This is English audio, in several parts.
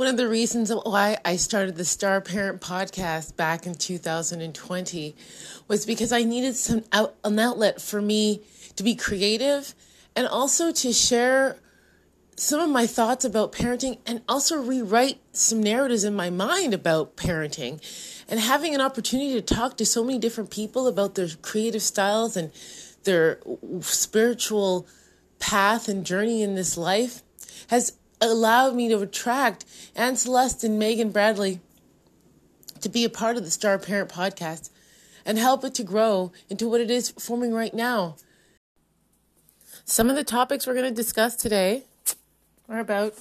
One of the reasons why I started the Star Parent podcast back in 2020 was because I needed some out, an outlet for me to be creative and also to share some of my thoughts about parenting and also rewrite some narratives in my mind about parenting and having an opportunity to talk to so many different people about their creative styles and their spiritual path and journey in this life has allowed me to attract Anne Celeste and Megan Bradley to be a part of the Star Parent podcast and help it to grow into what it is forming right now. Some of the topics we're going to discuss today are about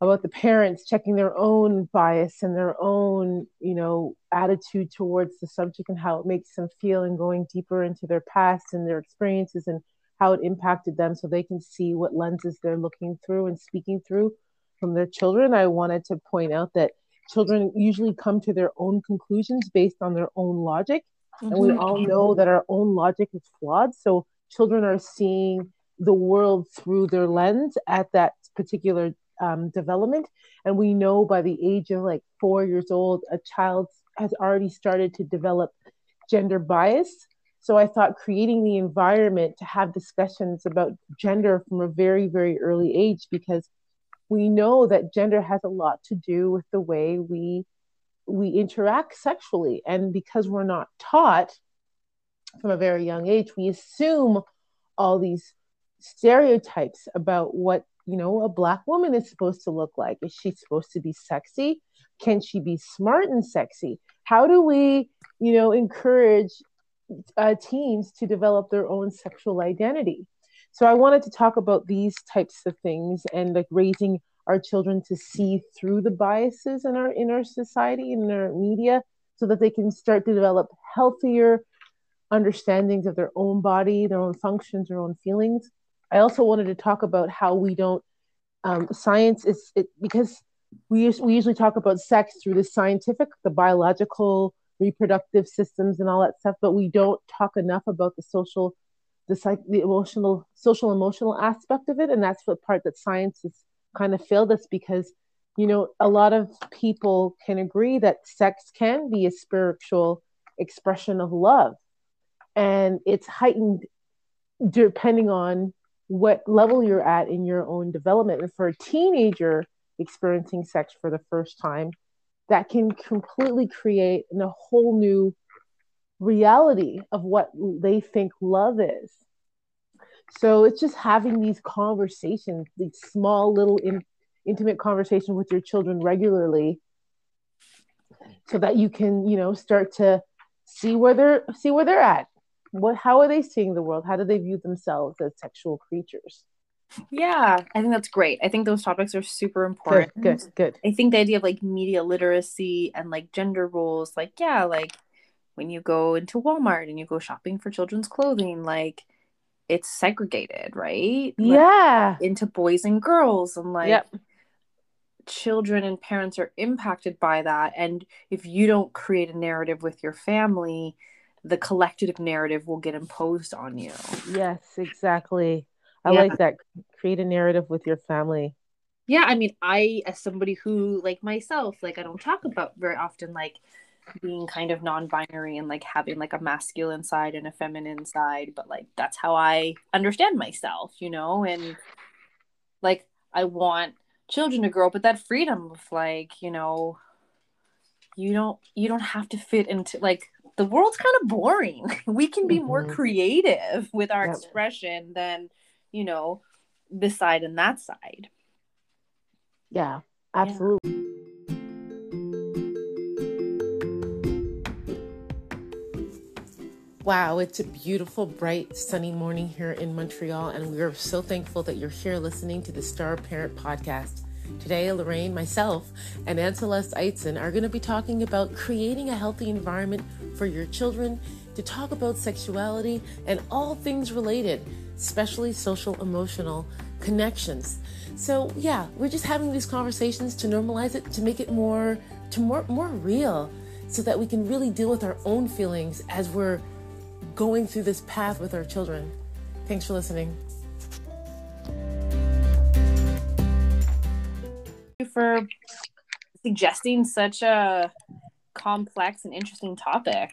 about the parents checking their own bias and their own, you know, attitude towards the subject and how it makes them feel and going deeper into their past and their experiences and how it impacted them so they can see what lenses they're looking through and speaking through from their children. I wanted to point out that children usually come to their own conclusions based on their own logic. Mm-hmm. And we mm-hmm. all know that our own logic is flawed. So children are seeing the world through their lens at that particular um, development. And we know by the age of like four years old, a child has already started to develop gender bias so I thought creating the environment to have discussions about gender from a very, very early age, because we know that gender has a lot to do with the way we we interact sexually. And because we're not taught from a very young age, we assume all these stereotypes about what you know a black woman is supposed to look like. Is she supposed to be sexy? Can she be smart and sexy? How do we you know encourage uh, teens to develop their own sexual identity. So I wanted to talk about these types of things and like raising our children to see through the biases in our in our society in our media so that they can start to develop healthier understandings of their own body, their own functions, their own feelings. I also wanted to talk about how we don't um, science is it, because we we usually talk about sex through the scientific, the biological reproductive systems and all that stuff, but we don't talk enough about the social, the psych, the emotional, social emotional aspect of it, and that's the part that science has kind of failed us because, you know, a lot of people can agree that sex can be a spiritual expression of love, and it's heightened depending on what level you're at in your own development. And for a teenager experiencing sex for the first time, that can completely create a whole new reality of what they think love is. So it's just having these conversations, these small little in, intimate conversations with your children regularly so that you can, you know, start to see where they're see where they're at. What how are they seeing the world? How do they view themselves as sexual creatures? Yeah, I think that's great. I think those topics are super important. Good, good, good. I think the idea of like media literacy and like gender roles, like, yeah, like when you go into Walmart and you go shopping for children's clothing, like it's segregated, right? Yeah. Into boys and girls and like yep. children and parents are impacted by that. And if you don't create a narrative with your family, the collective narrative will get imposed on you. Yes, exactly. I yeah. like that. Create a narrative with your family. Yeah, I mean, I as somebody who like myself, like I don't talk about very often like being kind of non-binary and like having like a masculine side and a feminine side, but like that's how I understand myself, you know, and like I want children to grow up with that freedom of like, you know, you don't you don't have to fit into like the world's kind of boring. We can be mm-hmm. more creative with our yep. expression than you know, this side and that side. Yeah, absolutely. Yeah. Wow, it's a beautiful, bright, sunny morning here in Montreal, and we are so thankful that you're here listening to the Star Parent Podcast. Today, Lorraine, myself, and Anne Celeste Eitzen are going to be talking about creating a healthy environment for your children to talk about sexuality and all things related especially social emotional connections. So yeah, we're just having these conversations to normalize it, to make it more to more more real so that we can really deal with our own feelings as we're going through this path with our children. Thanks for listening. Thank you for suggesting such a complex and interesting topic.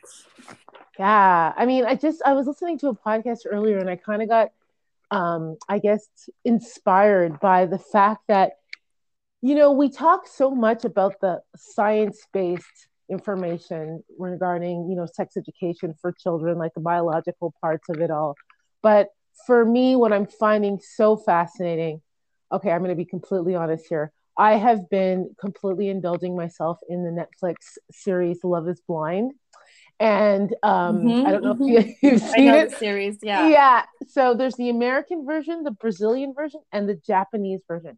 Yeah, I mean, I just I was listening to a podcast earlier, and I kind of got, um, I guess, inspired by the fact that, you know, we talk so much about the science-based information regarding, you know, sex education for children, like the biological parts of it all, but for me, what I'm finding so fascinating, okay, I'm going to be completely honest here. I have been completely indulging myself in the Netflix series Love is Blind. And um, mm-hmm, I don't know mm-hmm. if you, have seen it. series, yeah. Yeah. So there's the American version, the Brazilian version, and the Japanese version.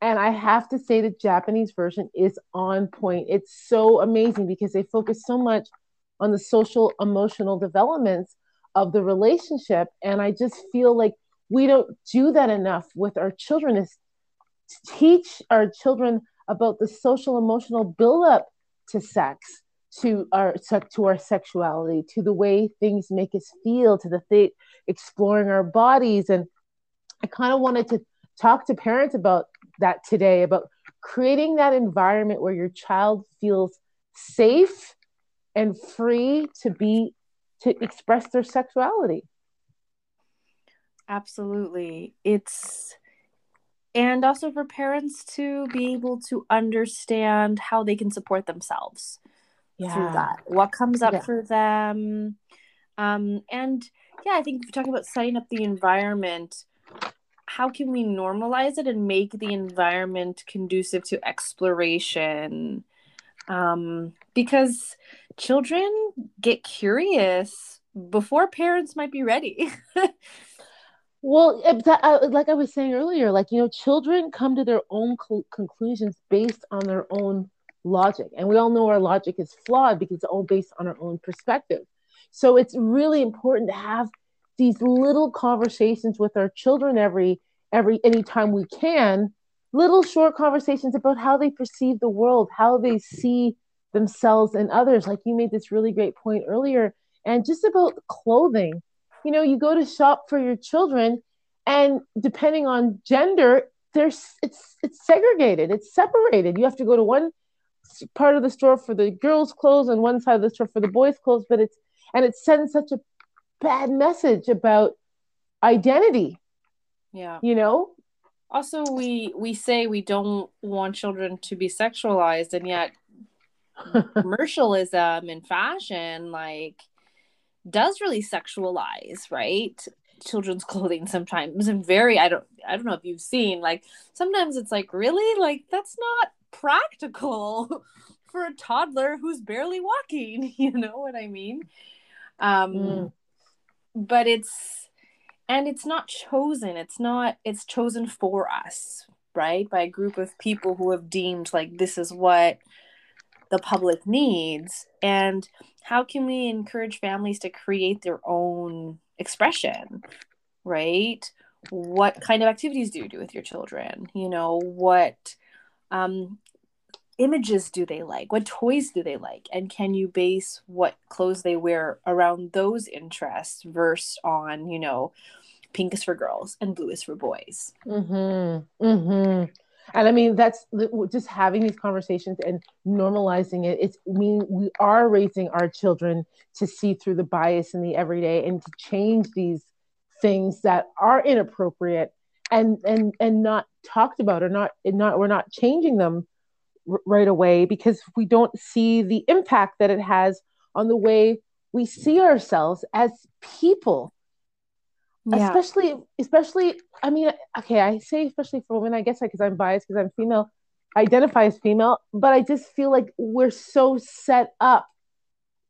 And I have to say the Japanese version is on point. It's so amazing because they focus so much on the social emotional developments of the relationship. And I just feel like we don't do that enough with our children is teach our children about the social emotional buildup to sex to our to our sexuality to the way things make us feel to the thing exploring our bodies. And i kind of wanted to talk to parents about that today about creating that environment where your child feels safe and free to be to express their sexuality. Absolutely. It's and also for parents to be able to understand how they can support themselves yeah. through that what comes up yeah. for them um and yeah i think talking about setting up the environment how can we normalize it and make the environment conducive to exploration um because children get curious before parents might be ready Well, uh, like I was saying earlier, like, you know, children come to their own co- conclusions based on their own logic. And we all know our logic is flawed because it's all based on our own perspective. So it's really important to have these little conversations with our children every every anytime we can little short conversations about how they perceive the world how they see themselves and others like you made this really great point earlier and just about clothing you know you go to shop for your children and depending on gender there's it's it's segregated it's separated you have to go to one part of the store for the girls clothes and one side of the store for the boys clothes but it's and it sends such a bad message about identity. Yeah. You know? Also we we say we don't want children to be sexualized and yet commercialism and fashion like does really sexualize, right? Children's clothing sometimes. And very I don't I don't know if you've seen like sometimes it's like really? Like that's not practical for a toddler who's barely walking, you know what I mean? Um mm. but it's and it's not chosen. It's not it's chosen for us, right? By a group of people who have deemed like this is what the public needs and how can we encourage families to create their own expression right what kind of activities do you do with your children you know what um, images do they like? What toys do they like? And can you base what clothes they wear around those interests versus on you know pink is for girls and blue is for boys? Mm-hmm. Mm-hmm. And i mean that's just having these conversations and normalizing it it's I mean we are raising our children to see through the bias in the everyday and to change these things that are inappropriate and and and not talked about or not not we're not changing them r- right away because we don't see the impact that it has on the way we see ourselves as people. Yeah. especially especially i mean okay i say especially for women i guess I because i'm biased because i'm female I identify as female but i just feel like we're so set up.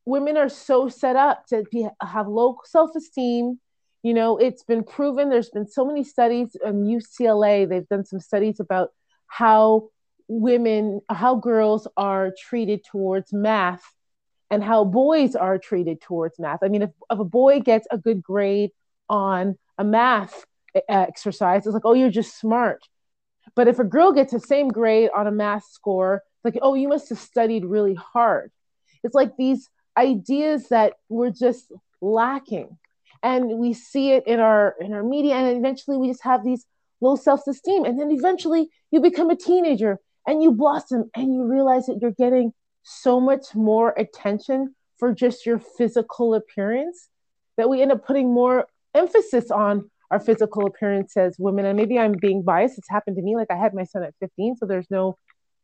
Women are so set up to be, have low self-esteem. You know it's been proven there's been so many studies in ucla they've done some studies about how women how girls are treated towards math and how boys are treated towards math i mean if, if a boy gets a good grade on a math exercise, it's like, oh, you're just smart. But if a girl gets the same grade on a math score, it's like, oh, you must have studied really hard. It's like these ideas that we're just lacking. And we see it in our in our media, and eventually we just have these low self-esteem. And then eventually you become a teenager and you blossom and you realize that you're getting so much more attention for just your physical appearance that we end up putting more emphasis on our physical appearance as women. And maybe i'm being biased. It's happened to me. Like i had my son at 15 so there's no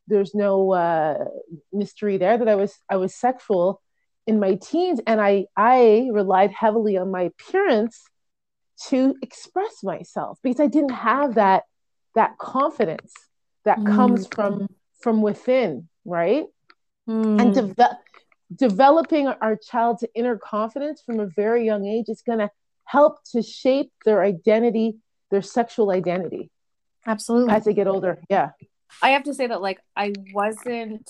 there's no uh, mystery there that i was i was sexual in my teens. And i i relied heavily on my appearance to express myself because i didn't have that that confidence that mm. comes from from within right mm. and de- developing our child's inner confidence from a very young age is going to help to shape their identity, their sexual identity. Absolutely. As they get older. Yeah. I have to say that like I wasn't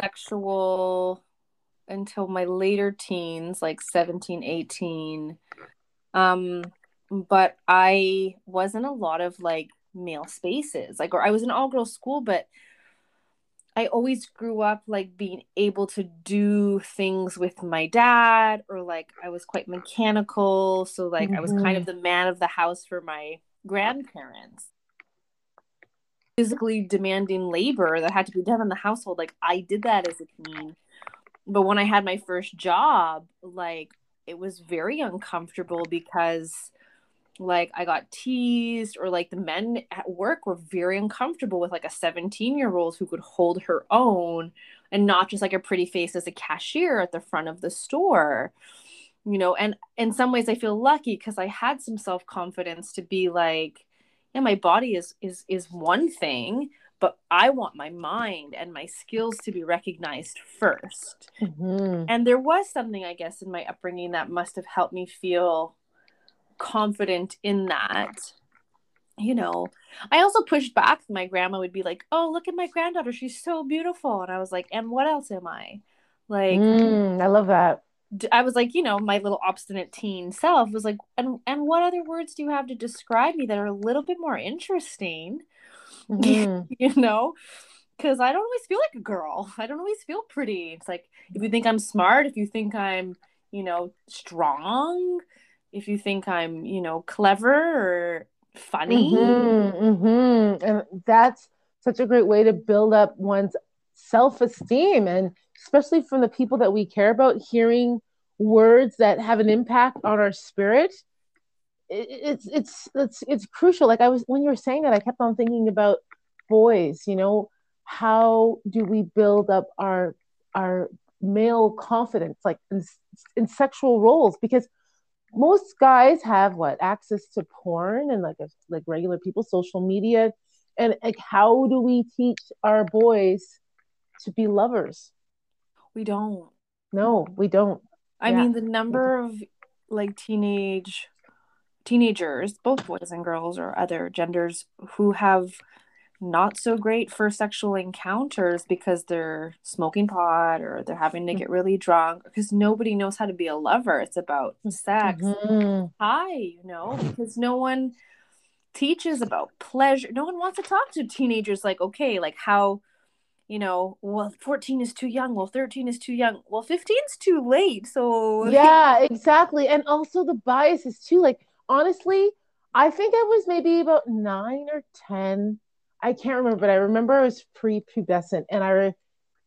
sexual until my later teens, like 17, 18. Um but I was in a lot of like male spaces. Like or I was in all girls school, but I always grew up like being able to do things with my dad, or like I was quite mechanical. So, like, mm-hmm. I was kind of mm-hmm. the man of the house for my grandparents. Physically demanding labor that had to be done in the household. Like, I did that as a teen. But when I had my first job, like, it was very uncomfortable because like I got teased or like the men at work were very uncomfortable with like a 17 year old who could hold her own and not just like a pretty face as a cashier at the front of the store you know and in some ways I feel lucky because I had some self confidence to be like yeah my body is is is one thing but I want my mind and my skills to be recognized 1st mm-hmm. and there was something I guess in my upbringing that must have helped me feel confident in that you know. I also pushed back. My grandma would be like oh look at my granddaughter. She's so beautiful. And i was like and what else am i? Like mm, i love that. i was like you know my little obstinate teen self was like and and what other words do you have to describe me that are a little bit more interesting? Mm-hmm. you know? Because i don't always feel like a girl. I don't always feel pretty. It's like if you think i'm smart if you think i'm you know strong if you think I'm, you know, clever or funny. Mm-hmm, mm-hmm. And that's such a great way to build up one's self esteem. And especially from the people that we care about, hearing words that have an impact on our spirit. It's it's it's it's crucial. Like I was when you were saying that, I kept on thinking about boys. You know, how do we build up our our male confidence, like in, in sexual roles? Because most guys have what? Access to porn and like a, like regular people social media. And like how do we teach our boys to be lovers? We don't. No we don't. I yeah. mean the number of like teenage teenagers both boys and girls or other genders who have not so great for sexual encounters because they're smoking pot or they're having to mm. get really drunk because nobody knows how to be a lover. It's about sex. Mm-hmm. Hi, you know, because no one teaches about pleasure. No one wants to talk to teenagers like, okay, like how, you know, well, 14 is too young. Well, 13 is too young. Well, 15 is too late. So, yeah, exactly. And also the biases too. Like, honestly, I think I was maybe about nine or 10 I can't remember, but I remember I was pre-pubescent, and I re-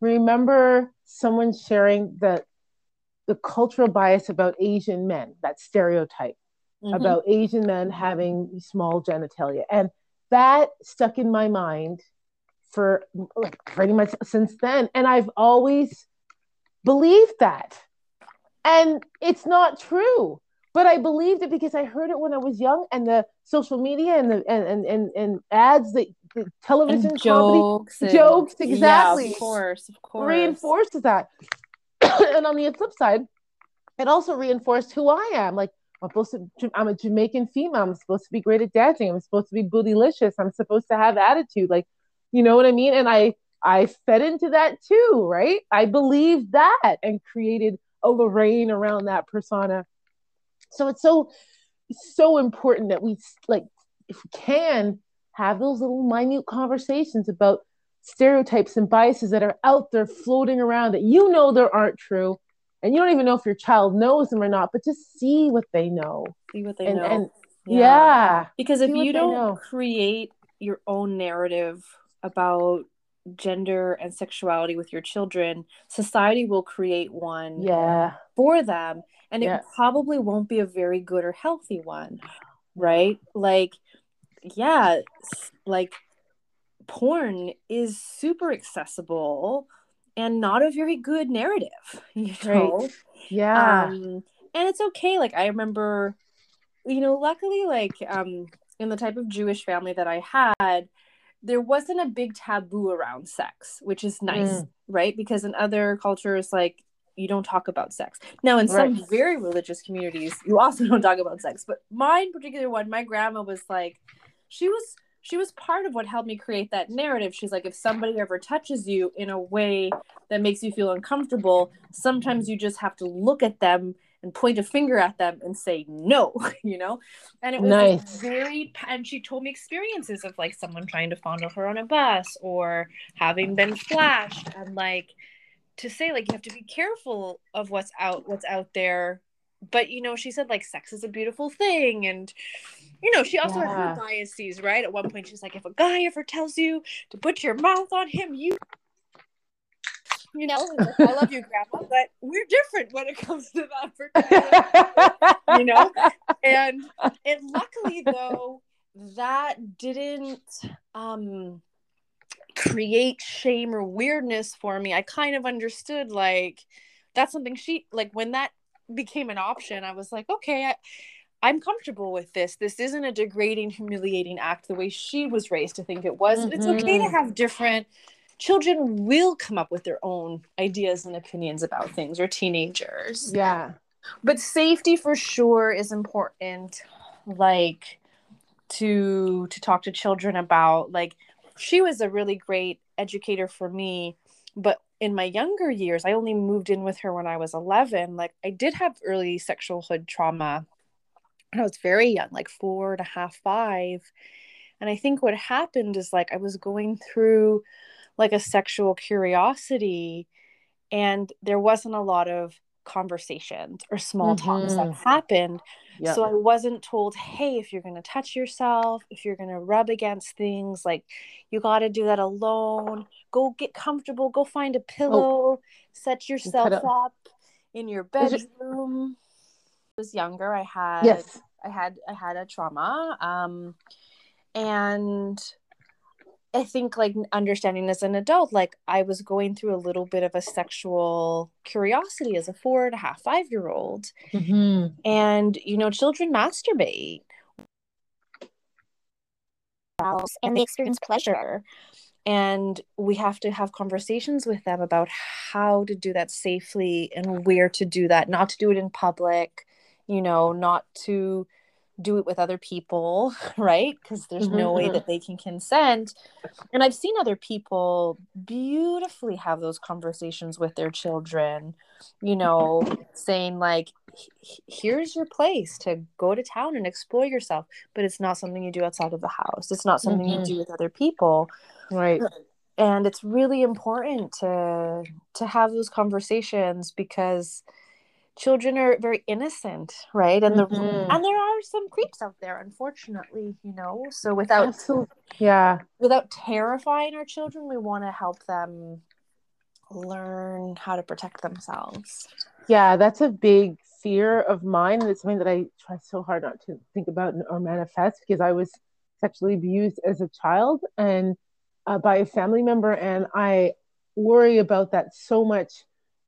remember someone sharing the the cultural bias about Asian men, that stereotype mm-hmm. about Asian men having small genitalia, and that stuck in my mind for like pretty much since then, and I've always believed that, and it's not true but I believed it because I heard it when I was young, and the social media and the and and and, and ads that television and jokes, comedy, and, jokes exactly. Yeah, of course, of course, reinforces that. and on the flip side, it also reinforced who I am. Like I'm supposed to, I'm a Jamaican female. I'm supposed to be great at dancing. I'm supposed to be bootylicious. I'm supposed to have attitude. Like, you know what I mean? And I I fed into that too, right? I believed that and created a Lorraine around that persona so it's so so important that we like if we can have those little minute conversations about stereotypes and biases that are out there floating around that you know there aren't true and you don't even know if your child knows them or not but just see what they know see what they and, know and yeah. yeah. because if you don't create your own narrative about gender and sexuality with your children, society will create one yeah for them and it probably won't be a very good or healthy one, right? Like yeah, like porn is super accessible and not a very good narrative, you know. yeah Um, and it's okay. Like I remember, you know, luckily, like um, in the type of Jewish family that I had, there wasn't a big taboo around sex, which is nice, Mm. right? Because in other cultures, like you don't talk about sex. Now, in some very religious communities, you also don't talk about sex. But mine, particular one, my grandma was like, she was she was part of what helped me create that narrative. She's like, if somebody ever touches you in a way that makes you feel uncomfortable, sometimes you just have to look at them and point a finger at them and say no, you know? And it was Nice. very, and she told me experiences of like someone trying to fondle her on a bus or having been flashed and like to say like you have to be careful of what's out what's out there but you know she said like sex is a beautiful thing and you know she also had Yeah. her biases right? At one point she's like if a guy ever tells you to put your mouth on him you you know like, i love you grandma but we're different when it comes to that particular you know? And and luckily though that didn't um create shame or weirdness for me. I kind of understood like that's something she like when that became an option i was like okay I, i'm comfortable with this. This isn't a degrading humiliating act the way she was raised to think it was. And it's okay to Mhm. have different children will come up with their own ideas and opinions about things or teenagers. Yeah. But safety for sure is important like to to talk to children about like she was a really great educator for me but in my younger years i only moved in with her when i was 11 like i did have early sexualhood trauma when i was very young like four and a half five and i think what happened is like i was going through like a sexual curiosity and there wasn't a lot of conversations or small talks that Mhm. happened yeah so I wasn't told, hey, if you're going to touch yourself, if you're going to rub against things, like you got to do that alone. Go get comfortable. Go find a pillow. Set yourself up. up in your Is it- bedroom. I was younger. I had yes I had I had a trauma. Um and I think like understanding as an adult, like I was going through a little bit of a sexual curiosity as a four and a half, five year old Mhm. and you know children masturbate and they experience pleasure and we have to have conversations with them about how to do that safely and where to do that not to do it in public you know not to do it with other people right? Because there's no way Mhm. that they can consent. And i've seen other people beautifully have those conversations with their children you know saying like here's your place to go to town and explore yourself but it's not something you do outside of the house. It's not something Mhm. you do with other people. Right. And it's really important to to have those conversations because children are very innocent right and the Mhm. and there are some creeps out there unfortunately you know so without Absolutely. yeah without terrifying our children we want to help them learn how to protect themselves yeah that's a big fear of mine and it's something that i try so hard not to think about or manifest because i was sexually abused as a child and uh, by a family member and i worry about that so much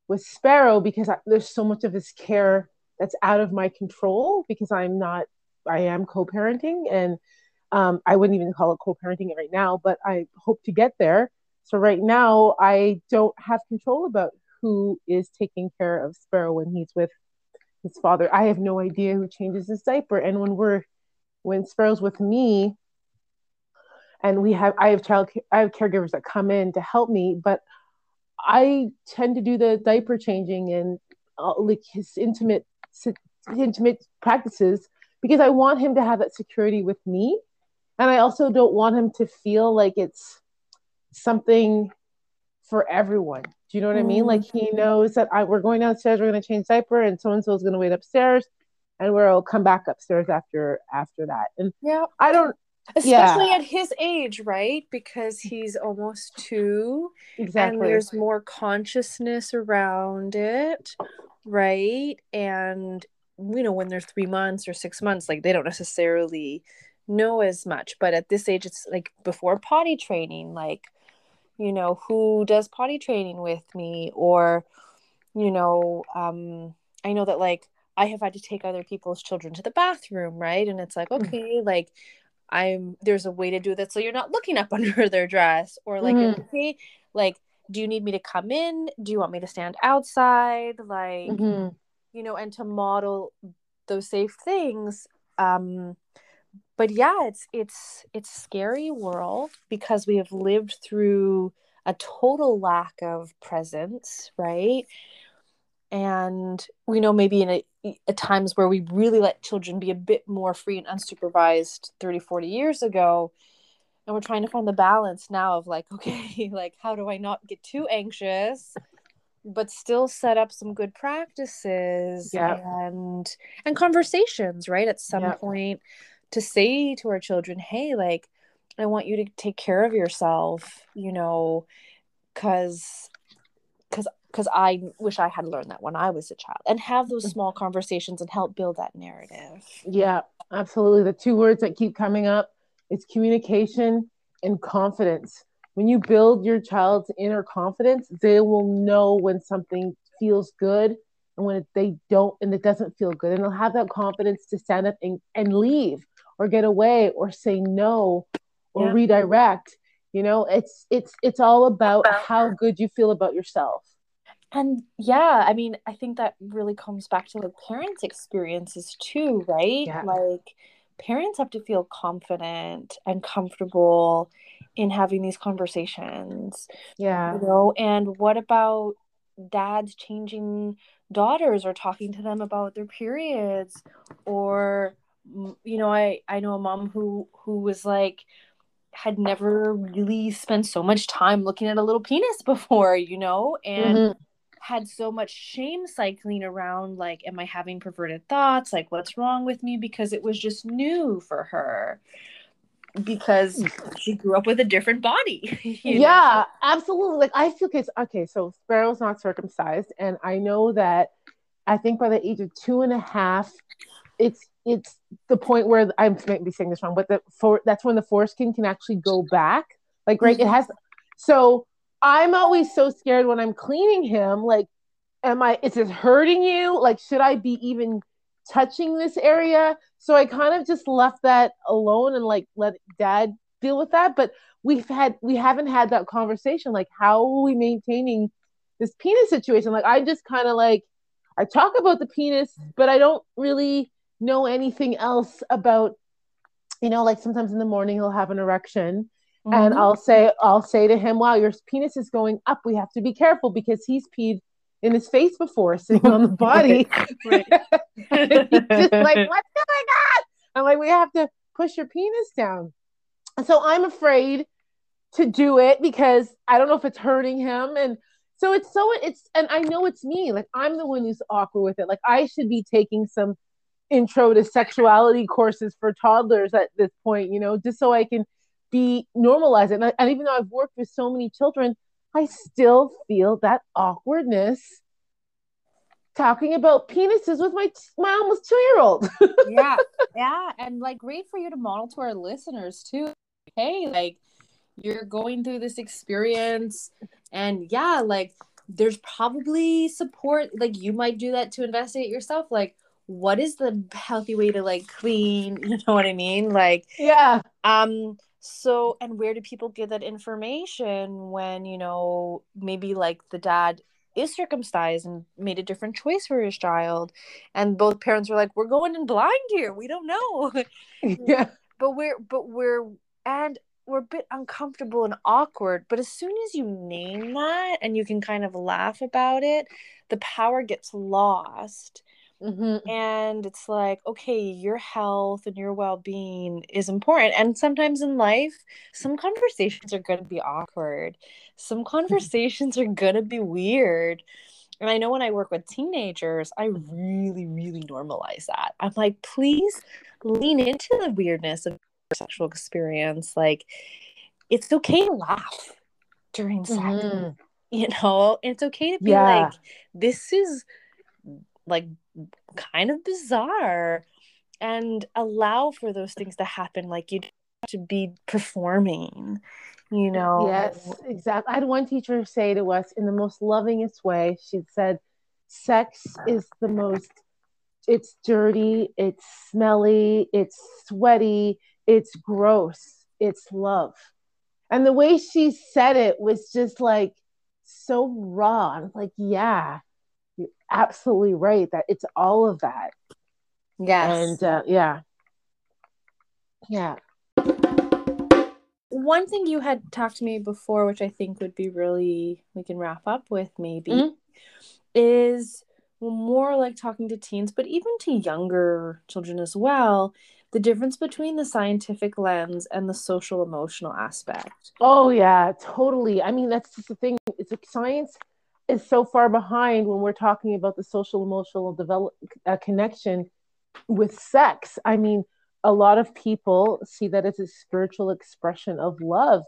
with sparrow because I, there's so much of his care that's out of my control because i'm not i am co-parenting and um, i wouldn't even call it co-parenting right now but i hope to get there so right now i don't have control about who is taking care of Sparrow when he's with his father. I have no idea who changes his diaper. And when we're when Sparrow's with me, and we have I have child I have caregivers that come in to help me, but I tend to do the diaper changing and uh, like his intimate intimate practices because I want him to have that security with me, and I also don't want him to feel like it's something for everyone. Do you know what I mean? Like he knows that I, we're going downstairs, we're going to change diaper, and so and so is going to wait upstairs, and we'll come back upstairs after after that. And yeah I don't especially yeah. at his age right? Because he's almost two exactly. and there's more consciousness around it right? And you know when they're three months or six months like they don't necessarily know as much. But at this age it's like before potty training like you know who does potty training with me? Or you know um i know that like i have had to take other people's children to the bathroom right? And it's like mm. okay like i'm there's a way to do that so you're not looking up under their dress or like mm-hmm. okay like do you need me to come in do you want me to stand outside like mm-hmm. you know and to model those safe things um but yeah it's it's it's scary world because we have lived through a total lack of presence right and we know maybe in a, a, times where we really let children be a bit more free and unsupervised 30 40 years ago and we're trying to find the balance now of like okay like how do i not get too anxious but still set up some good practices yeah. and and conversations right at some yeah. point to say to our children, hey, like, I want you to take care of yourself, you know, because because because I wish I had learned that when I was a child and have those small conversations and help build that narrative. Yeah, absolutely. The two words that keep coming up is communication and confidence. When you build your child's inner confidence, they will know when something feels good and when they don't and it doesn't feel good. And they'll have that confidence to stand up and, and leave or get away or say no or yeah. redirect you know it's it's it's all about how good you feel about yourself and yeah i mean i think that really comes back to like parents experiences too right? Yeah. like parents have to feel confident and comfortable in having these conversations yeah. you know? And what about dads changing daughters or talking to them about their periods? Or you know i i know a mom who who was like had never really spent so much time looking at a little penis before you know? And mm-hmm. Had so much shame cycling around like am i having perverted thoughts like what's wrong with me because it was just new for her because she grew up with a different body. yeah, know? absolutely. Like I feel case okay, so Sparrow's not circumcised, and I know that I think by the age of two and a half, it's it's the point where I might be saying this wrong, but the for that's when the foreskin can actually go back. Like right, it mm-hmm. has. So I'm always so scared when I'm cleaning him. Like, am I? Is this hurting you? Like, should I be even touching this area? So I kind of just left that alone and like let Dad deal with that. But we've had we haven't had that conversation. Like, how are we maintaining this penis situation? Like, I just kind of like I talk about the penis, but I don't really know anything else about you know like sometimes in the morning he'll have an erection mm-hmm. and i'll say i'll say to him wow your penis is going up. We have to be careful because he's peed in his face before sitting on the body. Right. just like what's going on? I'm like we have to push your penis down. And so i'm afraid to do it because i don't know if it's hurting him. And so it's so it's and i know it's me. Like i'm the one who's awkward with it. Like i should be taking some intro to sexuality courses for toddlers at this point, you know, just so I can be normalized. And, and even though I've worked with so many children, I still feel that awkwardness talking about penises with my my almost two year old. yeah, yeah, and like great for you to model to our listeners too. Hey, like you're going through this experience, and yeah, like there's probably support. Like you might do that to investigate yourself. Like what is the healthy way to like clean you know what i mean like yeah um so and where do people get that information when you know maybe like the dad is circumcised and made a different choice for his child and both parents were like we're going in blind here. We don't know. Yeah. But we're but we're and we're a bit uncomfortable and awkward but as soon as you name that and you can kind of laugh about it the power gets lost Mm-hmm. And it's like, okay, your health and your well being is important. And sometimes in life, some conversations are going to be awkward, some conversations are going to be weird. And I know when I work with teenagers, I really, really normalize that. I'm like, please lean into the weirdness of sexual experience like it's okay to laugh during sex Mhm. you know it's okay to be Yeah. like this is like kind of bizarre and allow for those things to happen like you to be performing you know Yes, exactly. I had one teacher say to us in the most lovingest way, she said, sex is the most, it's dirty, it's smelly, it's sweaty, it's gross, it's love. And the way she said it was just like so raw. Like, yeah, absolutely right that it's all of that. yes And uh, yeah. Yeah. one thing you had talked to me before which i think would be really we can wrap up with maybe Mhm. is more like talking to teens but even to younger children as well the difference between the scientific lens and the social emotional aspect Oh yeah, totally. I mean, that's just the thing. It's like science is so far behind when we're talking about the social emotional develop uh, connection with sex. I mean, a lot of people see that as a spiritual expression of love.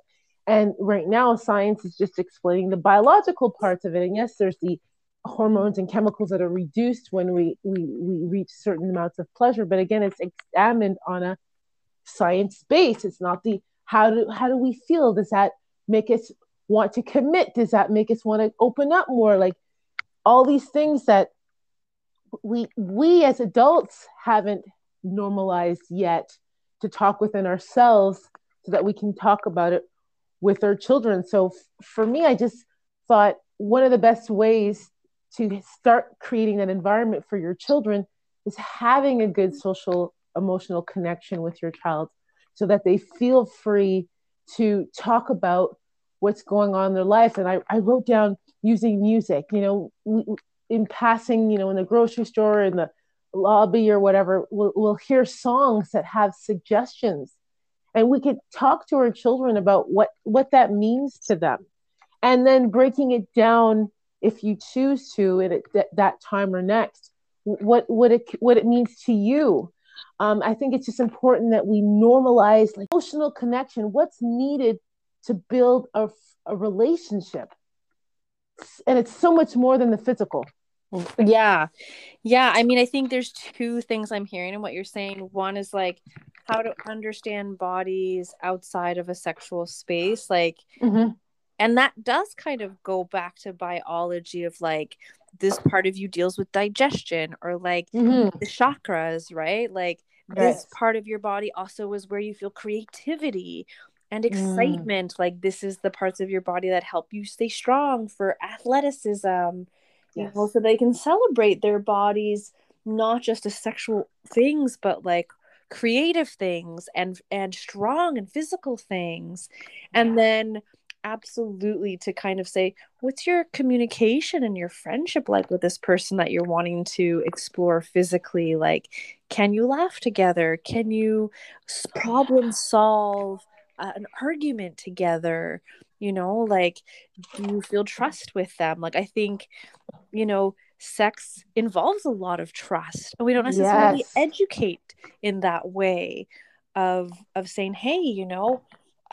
And right now, science is just explaining the biological parts of it. And yes, there's the hormones and chemicals that are reduced when we, we, we reach certain amounts of pleasure. But again, it's examined on a science base. It's not the how do how do we feel? Does that make us want to commit? Does that make us want to open up more? Like all these things that we we as adults haven't normalized yet to talk within ourselves so that we can talk about it with our children. So f- for me, I just thought one of the best ways to start creating that environment for your children is having a good social emotional connection with your child so that they feel free to talk about what's going on in their life. And I, I wrote down using music, you know, in passing, you know, in the grocery store, in the lobby or whatever, we'll, we'll hear songs that have suggestions. And we could talk to our children about what, what that means to them. And then breaking it down, if you choose to, at that time or next, what, what, it, what it means to you um, I think it's just important that we normalize like emotional connection. What's needed to build a, a relationship, and it's so much more than the physical. Yeah. Yeah. I mean, I think there's two things I'm hearing in what you're saying. One is like how to understand bodies outside of a sexual space. Like, Mhm. and that does kind of go back to biology of like this part of you deals with digestion or like Mhm. the chakras, right? Like this part of your body also is where you feel creativity and Mm. excitement. Like this is the parts of your body that help you stay strong for athleticism. You Yes. know, so they can celebrate their bodies not just as sexual things, but like creative things and and strong and physical things. And then absolutely to kind of say what's your communication and your friendship like with this person that you're wanting to explore physically like can you laugh together can you problem solve uh, an argument together you know like do you feel trust with them like i think you know sex involves a lot of trust and we don't necessarily Yes. educate in that way of of saying hey you know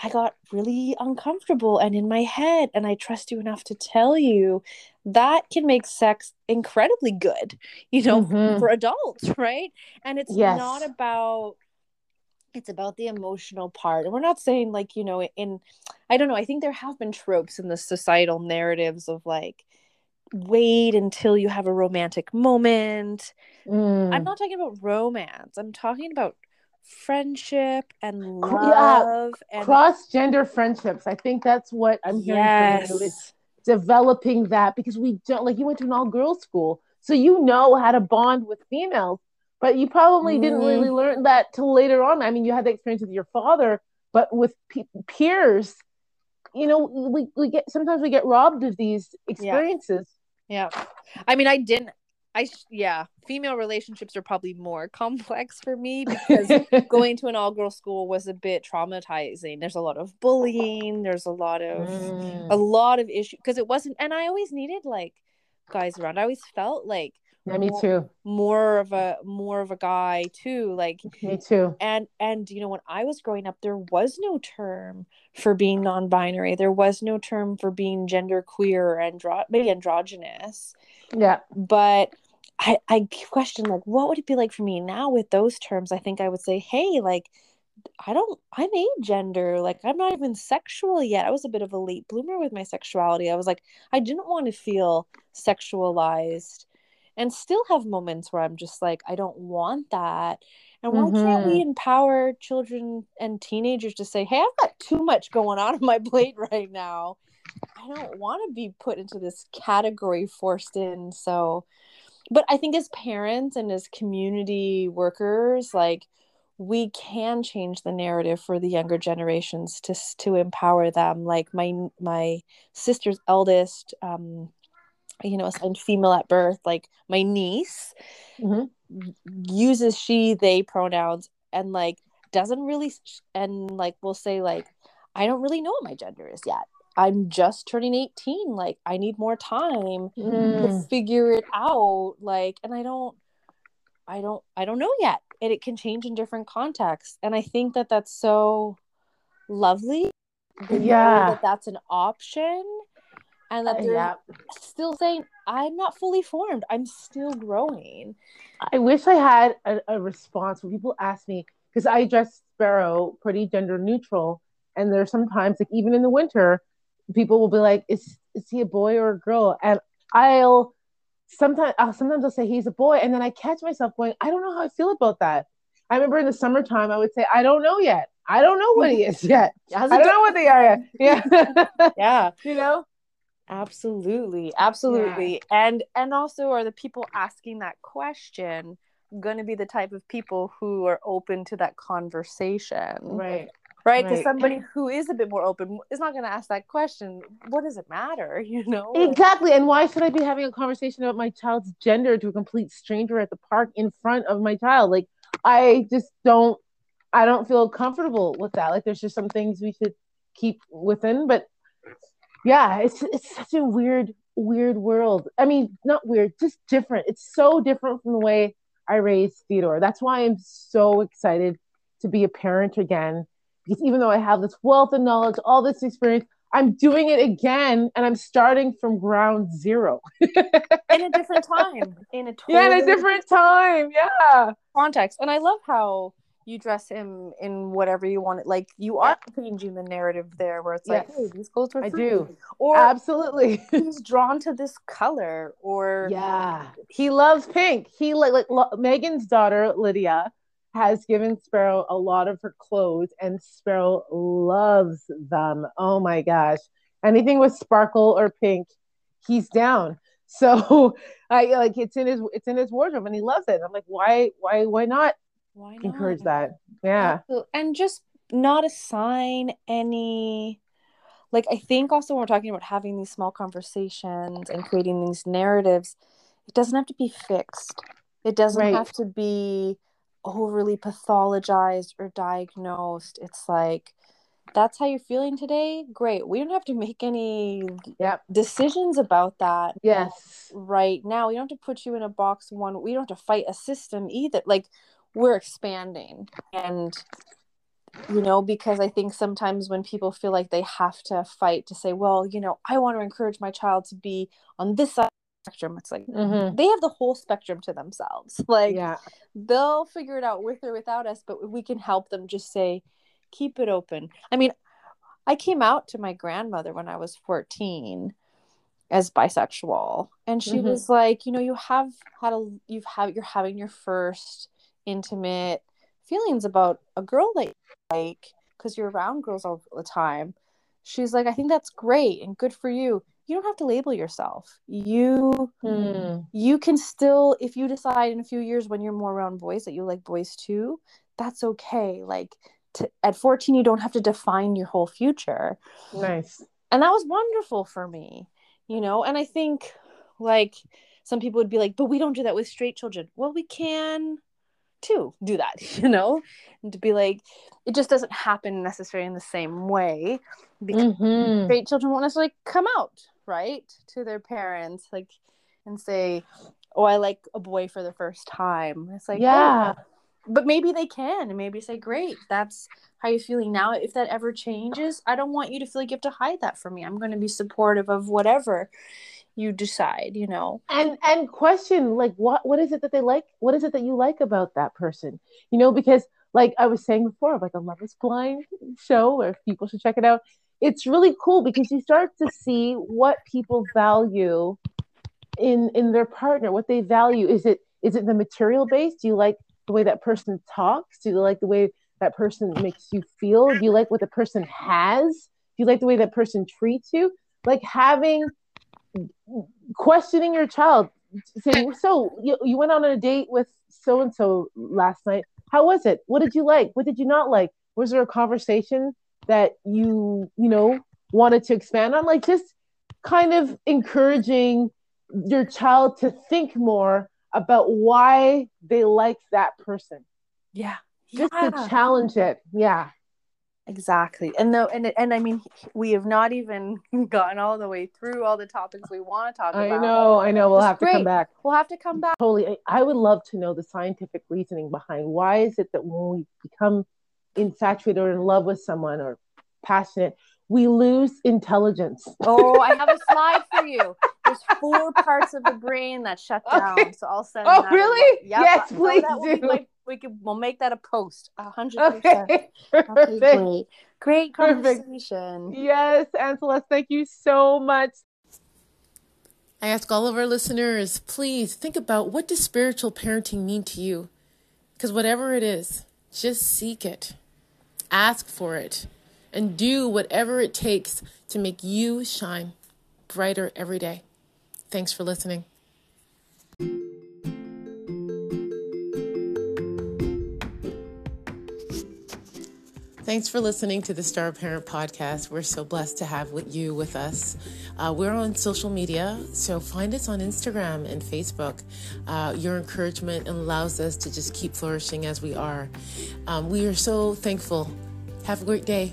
I got really uncomfortable and in my head, and I trust you enough to tell you that can make sex incredibly good, you know, Mhm. for adults, right? And it's Yes. not about it's about the emotional part. And we're not saying like, you know, in I don't know, I think there have been tropes in the societal narratives of like wait until you have a romantic moment. Mm. I'm not talking about romance. I'm talking about friendship and Cr- yeah, and Cross gender friendships. I think that's what I'm hearing from you. It's yes. developing that because we don't like you went to an all girls school, so you know how to bond with females, but you probably didn't Mhm. really learn that till later on. I mean, you had the experience with your father, but with pe- peers, you know, we, we get sometimes we get robbed of these experiences. Yeah. I mean, I didn't. I sh- yeah. Female relationships are probably more complex for me because going to an all girl school was a bit traumatizing. There's a lot of bullying. There's a lot of Mm. a lot of issues because it wasn't. And I always needed like guys around. I always felt like Yeah, me too. More of a more of a guy too. Like me too. And and you know when I was growing up, there was no term for being non-binary. There was no term for being gender queer or andro- maybe androgynous. Yeah. But I I question like what would it be like for me now with those terms? I think I would say, hey, like I don't I'm agender. Like I'm not even sexual yet. I was a bit of a late bloomer with my sexuality. I was like I didn't want to feel sexualized and still have moments where I'm just like I don't want that. And why mm-hmm. can't we mm-hmm. empower children and teenagers to say, "Hey, I've got too much going on on my plate right now. I don't want to be put into this category forced in." So but I think as parents and as community workers, like we can change the narrative for the younger generations to to empower them like my my sister's eldest um you know assigned female at birth like my niece mm-hmm. uses she they pronouns and like doesn't really and like will say like i don't really know what my gender is yet. I'm just turning 18 like i need more time mm. to figure it out. Like and i don't i don't i don't know yet. And it can change in different contexts. And i think that that's so lovely yeah. that that's an option and that uh, they're yeah. still saying i'm not fully formed i'm still growing i wish i had a, a response when people ask me because i dress sparrow pretty gender neutral and there's sometimes like even in the winter people will be like is is he a boy or a girl and i'll sometimes I'll, sometimes I'll say he's a boy, and then I catch myself going, I don't know how I feel about that. I remember in the summertime, I would say, I don't know yet. I don't know what he is yet. I don't know what they are yet. Yeah, yeah, you know. Absolutely, absolutely, yeah. and and also are the people asking that question going to be the type of people who are open to that conversation, right? right? Because right. somebody who is a bit more open is not going to ask that question. What does it matter? You know exactly. And why should I be having a conversation about my child's gender to a complete stranger at the park in front of my child? Like, I just don't. I don't feel comfortable with that. Like, there's just some things we should keep within. But yeah, it's it's such a weird weird world. I mean, not weird, just different. It's so different from the way I raised Theodore. That's why I'm so excited to be a parent again because even though I have this wealth of knowledge, all this experience, I'm doing it again and I'm starting from ground zero. in a different time. In a totally Yeah, in a different time. Yeah. Context. And I love how you dress him in whatever you want. Like you are changing the narrative there where it's like, hey, these clothes are I do. Or absolutely he's drawn to this color or Yeah. He loves pink. He like like lo- Megan's daughter, Lydia has given Sparrow a lot of her clothes, and Sparrow loves them. Oh my gosh. Anything with sparkle or pink, he's down. So I like it's in his it's in his wardrobe and he loves it. I'm like, why why why not why not? encourage that? Yeah. And just not assign any like I think also when we're talking about having these small conversations and creating these narratives, it doesn't have to be fixed. It doesn't right. have to be overly pathologized or diagnosed. It's like, that's how you're feeling today? Great. We don't have to make any yep. decisions about that. Yes. Right now. We don't have to put you in a box one. We don't have to fight a system either. Like, we're expanding. And, you know, because I think sometimes when people feel like they have to fight to say, well, you know, I want to encourage my child to be on this side spectrum it's like mm-hmm. they have the whole spectrum to themselves like yeah they'll figure it out with or without us but we can help them just say keep it open i mean i came out to my grandmother when i was 14 as bisexual and she mm-hmm. was like you know you have had a you've had you're having your first intimate feelings about a girl that you like because you're around girls all the time. She's like i think that's great and good for you. You don't have to label yourself. You hmm. you can still if you decide in a few years when you're more around boys that you like boys too that's okay. Like to, at 14 you don't have to define your whole future. Nice. And that was wonderful for me you know? And i think like some people would be like but we don't do that with straight children. Well we can too do that you know and to be like it just doesn't happen necessarily in the same way because mm-hmm. straight children won't necessarily come out right to their parents like and say oh, I like a boy for the first time. It's like, yeah. Oh, but maybe they can and maybe say, great, that's how you're feeling now. If that ever changes, I don't want you to feel like you have to hide that from me. I'm going to be supportive of whatever you decide, you know. And and question like what what is it that they like? What is it that you like about that person? You know, because like I was saying before, like a Love is Blind show where people should check it out. It's really cool because you start to see what people value in in their partner, what they value. Is it is it the material base? Do you like the way that person talks? Do you like the way that person makes you feel? Do you like what the person has? Do you like the way that person treats you? Like having questioning your child saying, so you, you went on a date with so and so last night. How was it? What did you like? What did you not like? Was there a conversation that you, you know, wanted to expand on? Like just kind of encouraging your child to think more about why they like that person. Yeah. Just yeah. to challenge it. Yeah. Exactly. And no and and I mean we have not even gotten all the way through all the topics we want to talk about. I know, I know. We'll It's have to come back. We'll have to come back. Totally. I, I would love to know the scientific reasoning behind why is it that when we become infatuated or in love with someone or passionate, we lose intelligence. Oh, I have a slide for you. There's four parts of the brain that shut down. Okay. So I'll send Oh, that really? Yep. Yes, So please be do. my- we can we'll make that a post. A hundred percent. Okay. Okay, great. Great Perfect. conversation. Yes, Anne Celeste, thank you so much. I ask all of our listeners, please think about what does spiritual parenting mean to you? Because whatever it is, just seek it, ask for it, and do whatever it takes to make you shine brighter every day. Thanks for listening. Thanks for listening to the Star Parent Podcast. We're so blessed to have you with us. Uh, we're on social media, so find us on Instagram and Facebook. Uh, your encouragement allows us to just keep flourishing as we are. Um, we are so thankful. Have a great day.